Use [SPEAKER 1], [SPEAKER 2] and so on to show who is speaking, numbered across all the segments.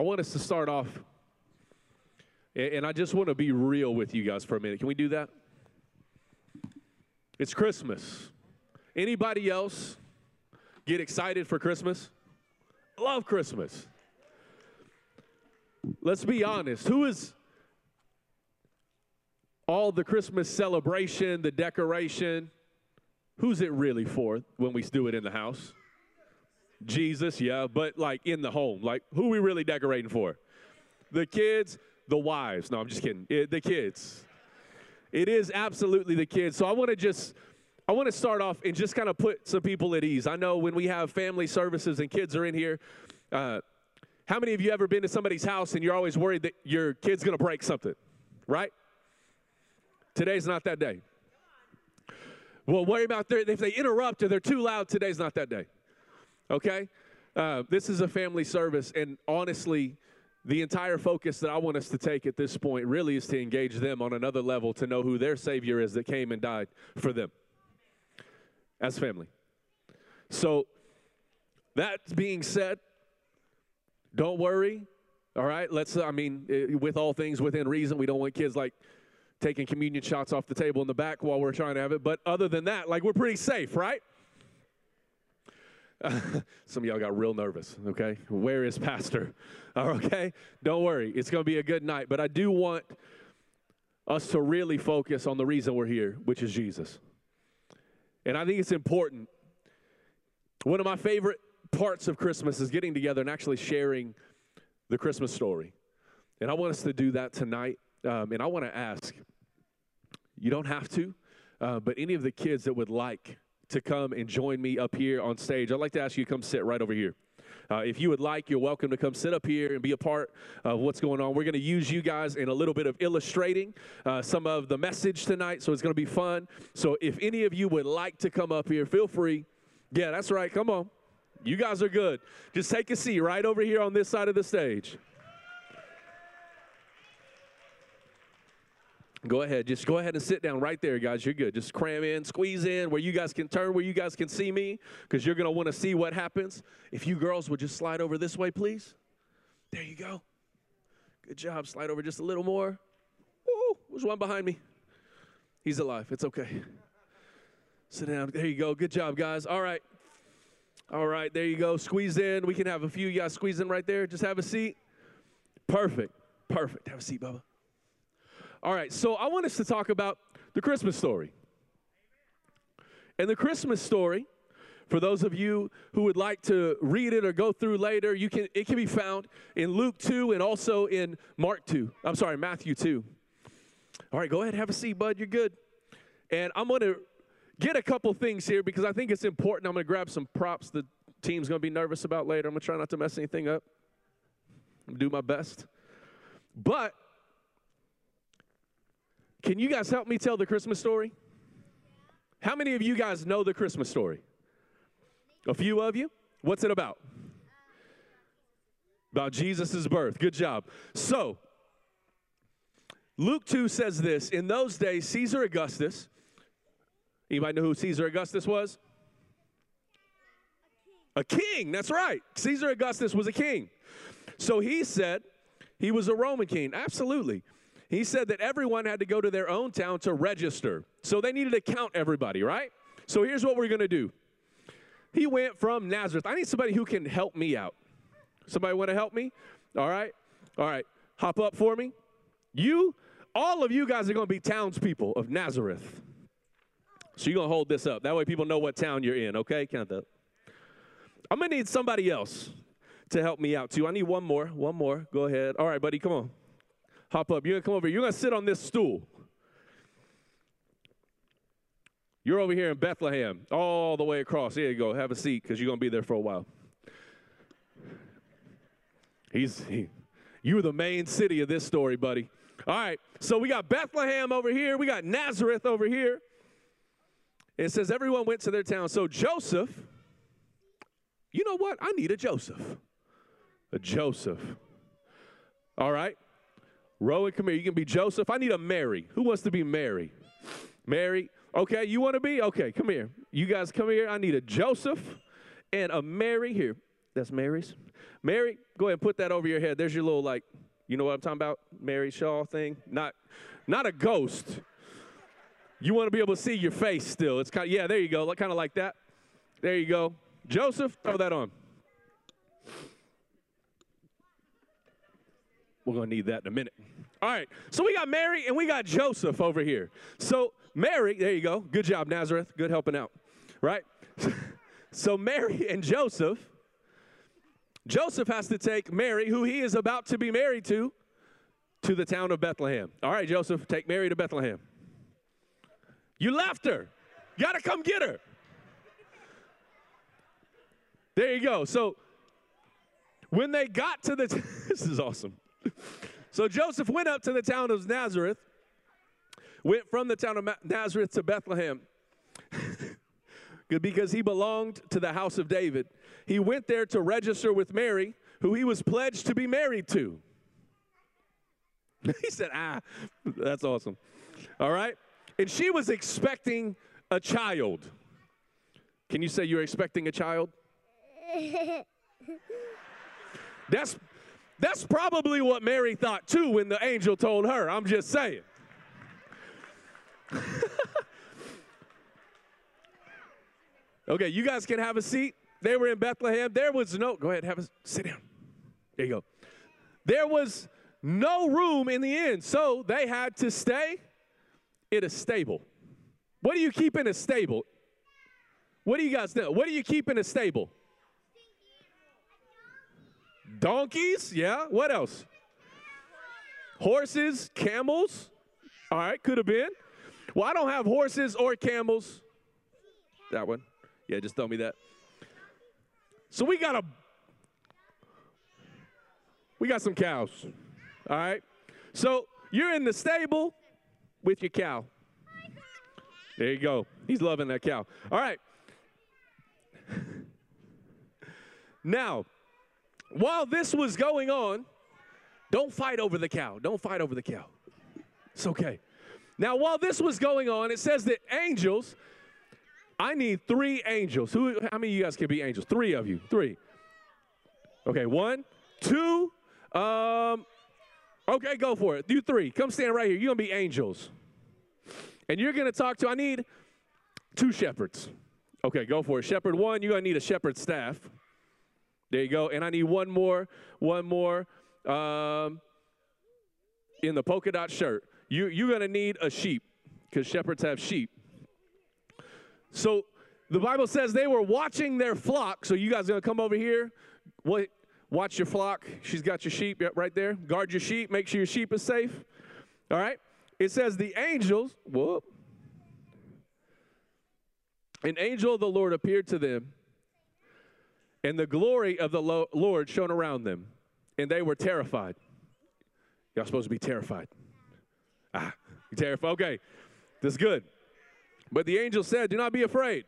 [SPEAKER 1] I want us to start off, and I just want to be real with you guys for a minute. Can we do that? It's Christmas. Anybody else get excited for Christmas? Love Christmas. Let's be honest. Who is all the Christmas celebration, the decoration? Who's it really for when we do it in the house? Jesus, yeah, but like in the home. Like, who we really decorating for? The kids, the wives. No, I'm just kidding. It, the kids. It is absolutely the kids. So I want to just. I want to start off and just kind of put some people at ease. I know when we have family services and kids are in here, uh, how many of you ever been to somebody's house and you're always worried that your kid's going to break something, right? Today's not that day. Well, worry about their, if they interrupt or they're too loud, today's not that day okay? Uh, this is a family service, and honestly, the entire focus that I want us to take at this point really is to engage them on another level to know who their Savior is that came and died for them as family. So, that being said, don't worry. All right, let's, I mean, with all things within reason, we don't want kids like taking communion shots off the table in the back while we're trying to have it. But other than that, like, we're pretty safe, right? some of y'all got real nervous, okay? Where is Pastor? Okay? Don't worry, it's going to be a good night. But I do want us to really focus on the reason we're here, which is Jesus. And I think it's important. One of my favorite parts of Christmas is getting together and actually sharing the Christmas story. And I want us to do that tonight. Um, and I want to ask you don't have to, uh, but any of the kids that would like to come and join me up here on stage, I'd like to ask you to come sit right over here. Uh, if you would like, you're welcome to come sit up here and be a part of what's going on. We're going to use you guys in a little bit of illustrating uh, some of the message tonight, so it's going to be fun. So if any of you would like to come up here, feel free. Yeah, that's right. Come on. You guys are good. Just take a seat right over here on this side of the stage. Go ahead. Just go ahead and sit down right there, guys. You're good. Just cram in, squeeze in where you guys can turn, where you guys can see me, because you're going to want to see what happens. If you girls would just slide over this way, please. There you go. Good job. Slide over just a little more. Woo! There's one behind me. He's alive. It's okay. Sit down. There you go. Good job, guys. All right. All right. There you go. Squeeze in. We can have a few. You guys squeeze in right there. Just have a seat. Perfect. Perfect. Have a seat, Bubba. All right, so I want us to talk about the Christmas story. And the Christmas story, for those of you who would like to read it or go through later, you can it can be found in Luke 2 and also in Mark 2. I'm sorry, Matthew 2. All right, go ahead, have a seat, bud. You're good. And I'm going to get a couple things here because I think it's important. I'm going to grab some props the team's going to be nervous about later. I'm going to try not to mess anything up. I'm do my best. But can you guys help me tell the Christmas story? How many of you guys know the Christmas story? A few of you? What's it about? About Jesus' birth. Good job. So, Luke 2 says this In those days, Caesar Augustus, anybody know who Caesar Augustus was? A king. a king, that's right. Caesar Augustus was a king. So he said he was a Roman king. Absolutely he said that everyone had to go to their own town to register. So they needed to count everybody, right? So here's what we're going to do. He went from Nazareth. I need somebody who can help me out. Somebody want to help me? All right. All right. Hop up for me. You, all of you guys are going to be townspeople of Nazareth. So you're going to hold this up. That way people know what town you're in, okay? Count that. I'm going to need somebody else to help me out too. I need one more. One more. Go ahead. All right, buddy, come on hop up. You're going to come over. Here. You're going to sit on this stool. You're over here in Bethlehem, all the way across. Here you go. Have a seat because you're going to be there for a while. He's he, you're the main city of this story, buddy. All right. So we got Bethlehem over here. We got Nazareth over here. It says everyone went to their town. So Joseph, you know what? I need a Joseph. A Joseph. All right. Rowan, come here. You can be Joseph. I need a Mary. Who wants to be Mary? Mary. Okay, you want to be? Okay, come here. You guys come here. I need a Joseph and a Mary here. That's Mary's. Mary, go ahead and put that over your head. There's your little like, you know what I'm talking about? Mary Shaw thing. Not, not a ghost. You want to be able to see your face still. It's kind of, yeah, there you go. Kind of like that. There you go. Joseph, throw that on. We're going to need that in a minute. All right. So we got Mary and we got Joseph over here. So Mary, there you go. Good job, Nazareth. Good helping out. Right? so Mary and Joseph, Joseph has to take Mary, who he is about to be married to, to the town of Bethlehem. All right, Joseph, take Mary to Bethlehem. You left her. You got to come get her. There you go. So when they got to the, t- this is awesome. So Joseph went up to the town of Nazareth, went from the town of Nazareth to Bethlehem. because he belonged to the house of David. He went there to register with Mary, who he was pledged to be married to. he said, Ah, that's awesome. All right. And she was expecting a child. Can you say you're expecting a child? that's that's probably what Mary thought too when the angel told her. I'm just saying. okay, you guys can have a seat. They were in Bethlehem. There was no, go ahead, have a sit down. There you go. There was no room in the inn, so they had to stay in a stable. What do you keep in a stable? What do you guys know? What do you keep in a stable? Donkeys, yeah. What else? Horses, camels. All right, could have been. Well, I don't have horses or camels. That one. Yeah, just tell me that. So we got a we got some cows. All right. So you're in the stable with your cow. There you go. He's loving that cow. All right. now, while this was going on, don't fight over the cow. Don't fight over the cow. It's okay. Now, while this was going on, it says that angels, I need three angels. Who, how many of you guys can be angels? Three of you. Three. Okay, one, two, um, okay, go for it. You three. Come stand right here. You're to be angels. And you're to talk to, I need two shepherds. Okay, go for it. Shepherd one, you're to need a shepherd staff. There you go. And I need one more, one more um, in the polka dot shirt. You, you're going to need a sheep because shepherds have sheep. So the Bible says they were watching their flock. So you guys going to come over here? What, watch your flock. She's got your sheep right there. Guard your sheep. Make sure your sheep is safe. All right. It says the angels, whoop. An angel of the Lord appeared to them and the glory of the Lord shone around them, and they were terrified. Y'all supposed to be terrified. Ah, you terrified? Okay, this is good. But the angel said, Do not be afraid.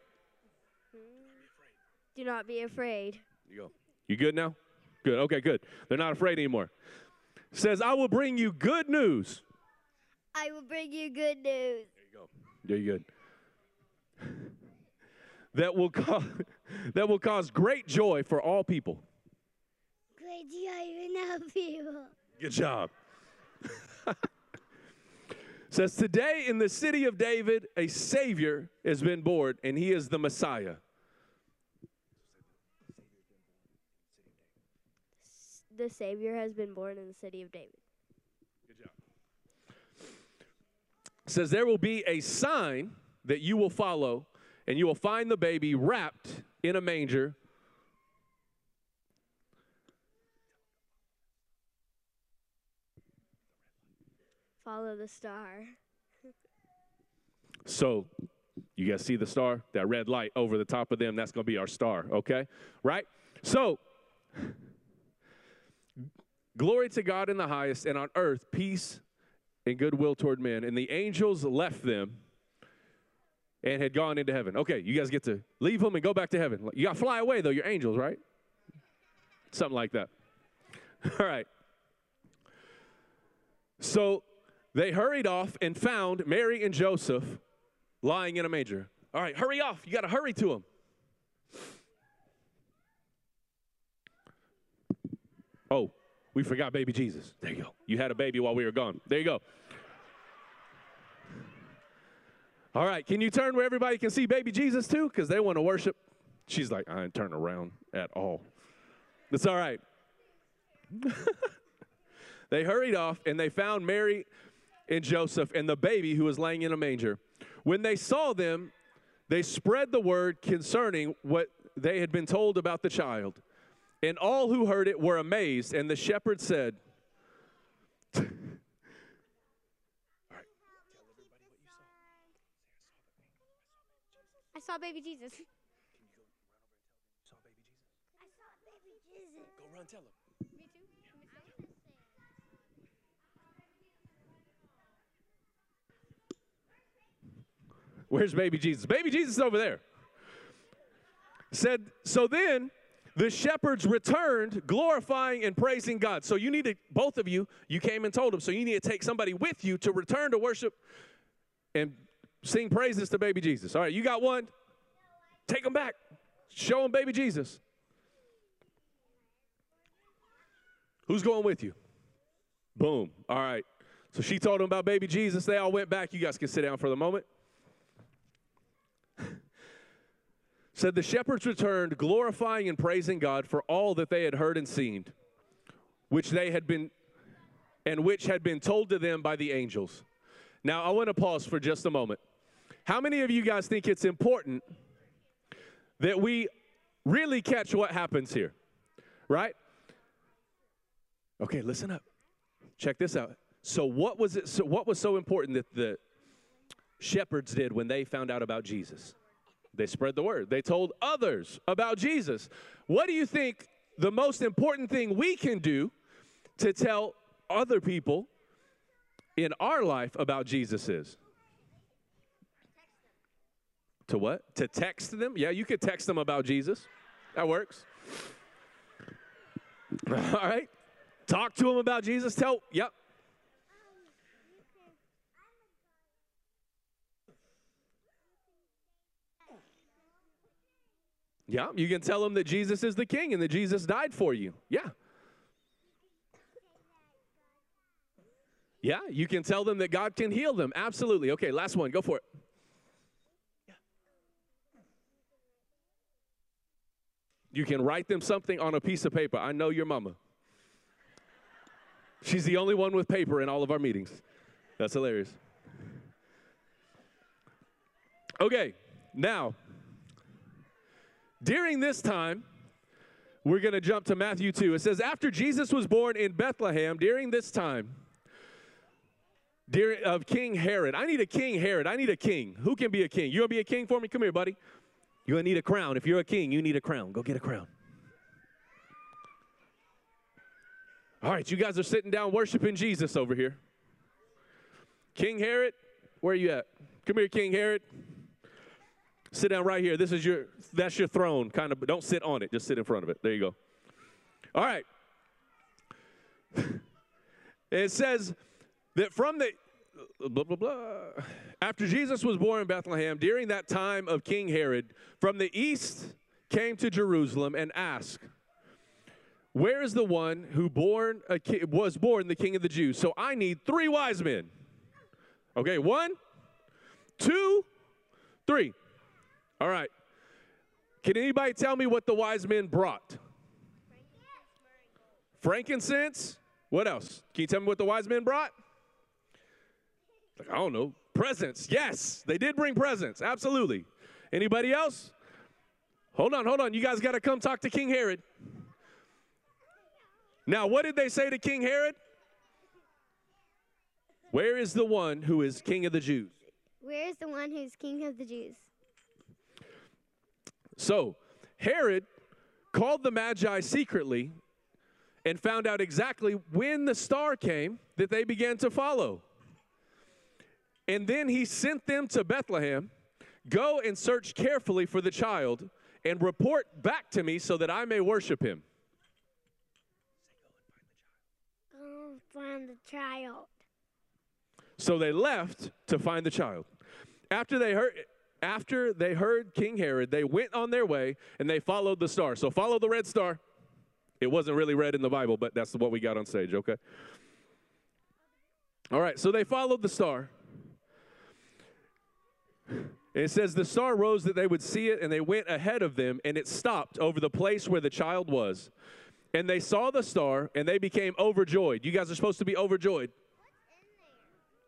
[SPEAKER 2] Do not be afraid.
[SPEAKER 1] You go. You good now? Good. Okay, good. They're not afraid anymore. Says, I will bring you good news.
[SPEAKER 2] I will bring you good news. There
[SPEAKER 1] you go. There you good. that will cause that will cause great joy for all people.
[SPEAKER 2] Great joy for all people.
[SPEAKER 1] Good job. says today in the city of David a savior has been born and he is the Messiah.
[SPEAKER 2] The savior has been born in the city of David.
[SPEAKER 1] Good job. says there will be a sign that you will follow and you will find the baby wrapped in a manger.
[SPEAKER 2] Follow the star.
[SPEAKER 1] so, you guys see the star? That red light over the top of them, that's going to be our star, okay? Right? So, glory to God in the highest, and on earth, peace and goodwill toward men. And the angels left them and had gone into heaven. Okay, you guys get to leave them and go back to heaven. You got to fly away, though. You're angels, right? Something like that. All right. So they hurried off and found Mary and Joseph lying in a manger. All right, hurry off. You got to hurry to them. Oh, we forgot baby Jesus. There you go. You had a baby while we were gone. There you go. All right, can you turn where everybody can see baby Jesus too? Because they want to worship. She's like, I ain't turn around at all. It's all right. they hurried off and they found Mary and Joseph and the baby who was laying in a manger. When they saw them, they spread the word concerning what they had been told about the child. And all who heard it were amazed, and the shepherd said,
[SPEAKER 2] saw baby Jesus.
[SPEAKER 1] Saw baby Jesus?
[SPEAKER 2] I saw baby Jesus.
[SPEAKER 1] Go run, tell him.
[SPEAKER 2] Me too.
[SPEAKER 1] Where's baby Jesus? Baby Jesus is over there. Said, so then the shepherds returned, glorifying and praising God. So you need to, both of you, you came and told them, so you need to take somebody with you to return to worship and sing praises to baby Jesus. All right, you got one? Take them back. Show them baby Jesus. Who's going with you? Boom. All right. So she told them about baby Jesus. They all went back. You guys can sit down for the moment. said the shepherds returned glorifying and praising God for all that they had heard and seen which they had been and which had been told to them by the angels. Now I want to pause for just a moment. How many of you guys think it's important that we really catch what happens here? Right? Okay, listen up. Check this out. So what was it so what was so important that the shepherds did when they found out about Jesus? They spread the word. They told others about Jesus. What do you think the most important thing we can do to tell other people in our life about Jesus is? To what? To text them? Yeah, you could text them about Jesus. That works. All right. Talk to them about Jesus. Tell, yep. Yeah, you can tell them that Jesus is the king and that Jesus died for you. Yeah. Yeah, you can tell them that God can heal them. Absolutely. Okay, last one. Go for it. You can write them something on a piece of paper. I know your mama. She's the only one with paper in all of our meetings. That's hilarious. Okay, now, during this time, we're going to jump to Matthew 2. It says, After Jesus was born in Bethlehem, during this time, during, of King Herod. I need a King Herod. I need a king. Who can be a king? You want to be a king for me? Come here, buddy. You're going to need a crown. If you're a king, you need a crown. Go get a crown. All right, you guys are sitting down worshiping Jesus over here. King Herod, where are you at? Come here, King Herod. Sit down right here. This is your that's your throne. Kind of don't sit on it, just sit in front of it. There you go. All right. it says that from the Uh, blah blah blah. After Jesus was born in Bethlehem during that time of King Herod from the east came to Jerusalem and asked where is the one who born ki- was born the king of the Jews? So I need three wise men. Okay one two three. All right. Can anybody tell me what the wise men brought? Frankincense? What else? Can you tell me what the wise men brought like, I don't know. Presents. Yes, they did bring presents. Absolutely. Anybody else? Hold on, hold on. You guys got to come talk to King Herod. Now, what did they say to King Herod? Where is the one who is king of the Jews?
[SPEAKER 2] Where is the one who's king of the Jews?
[SPEAKER 1] So, Herod called the Magi secretly and found out exactly when the star came that they began to follow. And then he sent them to Bethlehem. Go and search carefully for the child and report back to me so that I may worship him.
[SPEAKER 2] Go find the child.
[SPEAKER 1] So they left to find the child. After they heard after they heard King Herod, they went on their way and they followed the star. So follow the red star It wasn't really red in the Bible, but that's what we got on stage, okay? All right, so they followed the star. It says the star rose that they would see it, and they went ahead of them, and it stopped over the place where the child was. And they saw the star, and they became overjoyed. You guys are supposed to be overjoyed.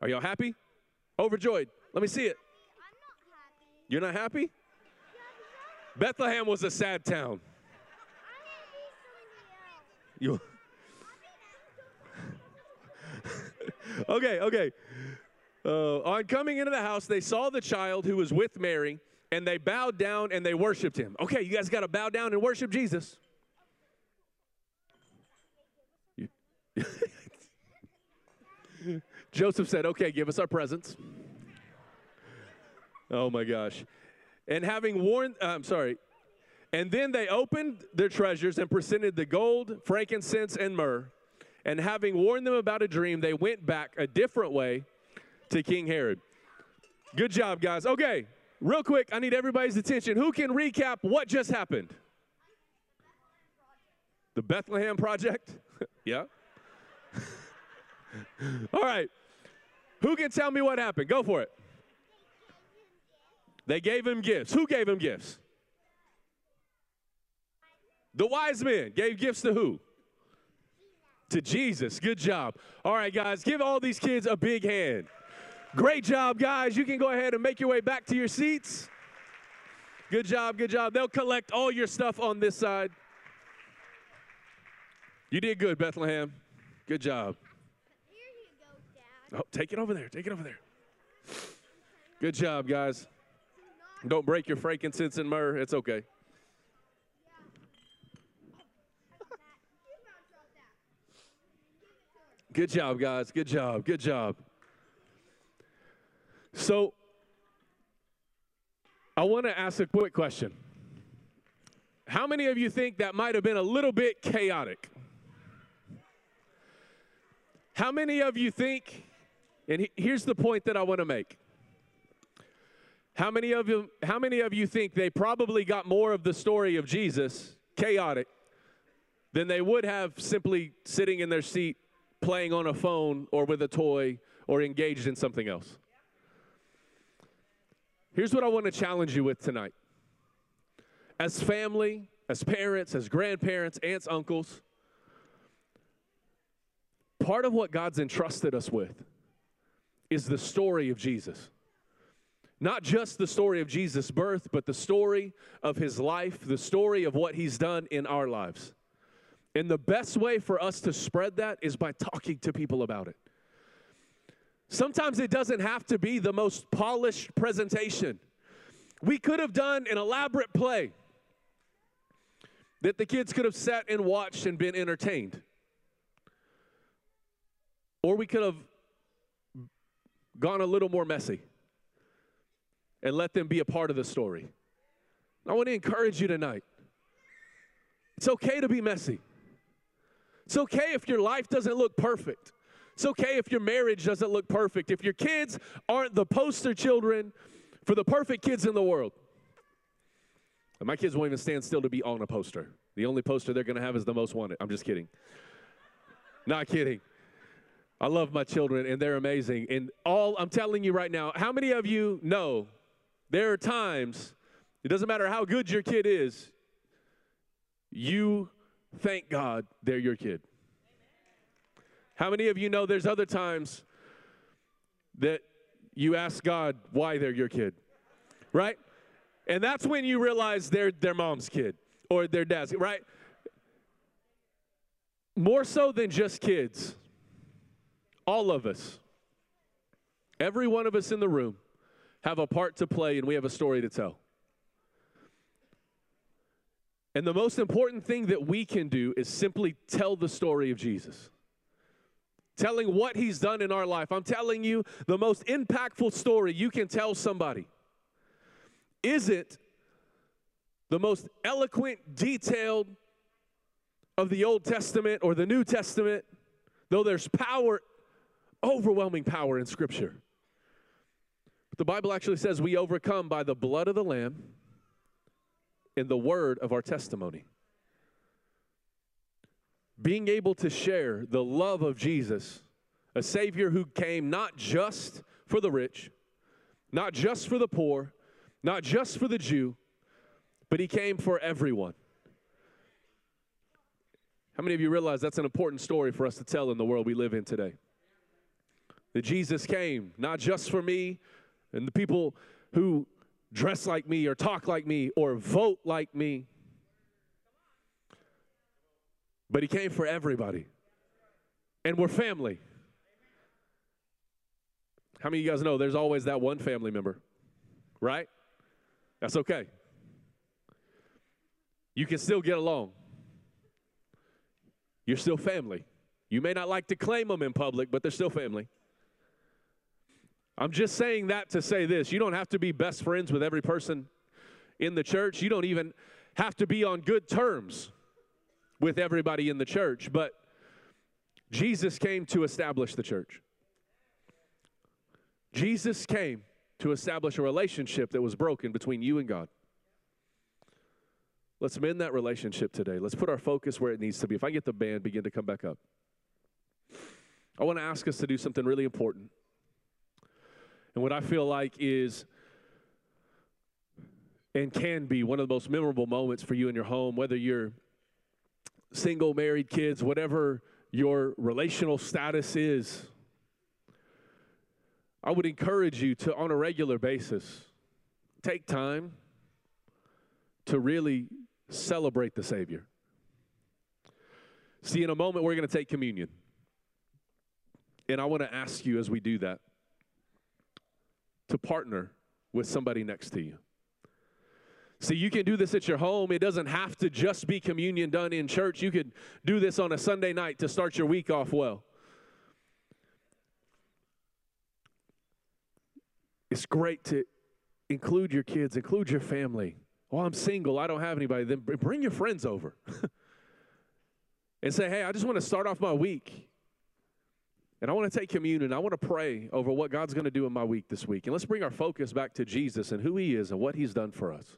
[SPEAKER 1] Are y'all happy? Overjoyed. Let me see it. You're not happy? Bethlehem was a sad town. You. okay, okay. Uh, on coming into the house, they saw the child who was with Mary, and they bowed down and they worshiped him. Okay, you guys got to bow down and worship Jesus. Joseph said, Okay, give us our presents. Oh my gosh. And having warned, uh, I'm sorry, and then they opened their treasures and presented the gold, frankincense, and myrrh. And having warned them about a dream, they went back a different way to King Herod. Good job, guys. Okay, real quick, I need everybody's attention. Who can recap what just happened? The Bethlehem Project? yeah. All right. Who can tell me what happened? Go for it. They gave him gifts. Who gave him gifts? The wise men gave gifts to who? To Jesus. Good job. All right, guys, give all these kids a big hand. Great job, guys. You can go ahead and make your way back to your seats. Good job, good job. They'll collect all your stuff on this side. You did good, Bethlehem. Good job. Oh, take it over there. Take it over there. Good job, guys. Don't break your frankincense and myrrh. It's okay. Good job, guys. Good job. Good job. So, I want to ask a quick question. How many of you think that might have been a little bit chaotic? How many of you think, and here's the point that I want to make. How many of you how many of you think they probably got more of the story of Jesus chaotic than they would have simply sitting in their seat playing on a phone or with a toy or engaged in something else? Here's what I want to challenge you with tonight. As family, as parents, as grandparents, aunts, uncles, part of what God's entrusted us with is the story of Jesus. Not just the story of Jesus' birth, but the story of his life, the story of what he's done in our lives. And the best way for us to spread that is by talking to people about it. Sometimes it doesn't have to be the most polished presentation. We could have done an elaborate play that the kids could have sat and watched and been entertained. Or we could have gone a little more messy and let them be a part of the story. I want to encourage you tonight. It's okay to be messy. It's okay if your life doesn't look perfect. It's okay if your marriage doesn't look perfect, if your kids aren't the poster children for the perfect kids in the world. And my kids won't even stand still to be on a poster. The only poster they're going to have is the most wanted. I'm just kidding. Not kidding. I love my children and they're amazing. And all I'm telling you right now, how many of you know there are times, it doesn't matter how good your kid is, you thank God they're your kid. How many of you know there's other times that you ask God why they're your kid? Right? And that's when you realize they're their mom's kid or their dad's, right? More so than just kids. All of us, every one of us in the room, have a part to play and we have a story to tell. And the most important thing that we can do is simply tell the story of Jesus telling what he's done in our life. I'm telling you, the most impactful story you can tell somebody isn't the most eloquent, detailed of the Old Testament or the New Testament, though there's power, overwhelming power in Scripture. But the Bible actually says we overcome by the blood of the Lamb and the word of our testimony. Being able to share the love of Jesus, a Savior who came not just for the rich, not just for the poor, not just for the Jew, but He came for everyone. How many of you realize that's an important story for us to tell in the world we live in today? That Jesus came not just for me and the people who dress like me or talk like me or vote like me, but He came for everybody. And we're family. How many of you guys know there's always that one family member, right? That's okay. You can still get along. You're still family. You may not like to claim them in public, but they're still family. I'm just saying that to say this. You don't have to be best friends with every person in the church. You don't even have to be on good terms with everybody in the church. But Jesus came to establish the church. Jesus came to establish a relationship that was broken between you and God. Let's mend that relationship today. Let's put our focus where it needs to be. If I get the band begin to come back up, I want to ask us to do something really important. And what I feel like is and can be one of the most memorable moments for you in your home, whether you're single, married, kids, whatever your relational status is. I would encourage you to, on a regular basis, take time to really celebrate the Savior. See, in a moment, we're going to take communion. And I want to ask you as we do that to partner with somebody next to you. See, you can do this at your home. It doesn't have to just be communion done in church. You could do this on a Sunday night to start your week off well. It's great to include your kids, include your family. Well, I'm single, I don't have anybody. Then bring your friends over and say, hey, I just want to start off my week. And I want to take communion. I want to pray over what God's going to do in my week this week. And let's bring our focus back to Jesus and who He is and what He's done for us.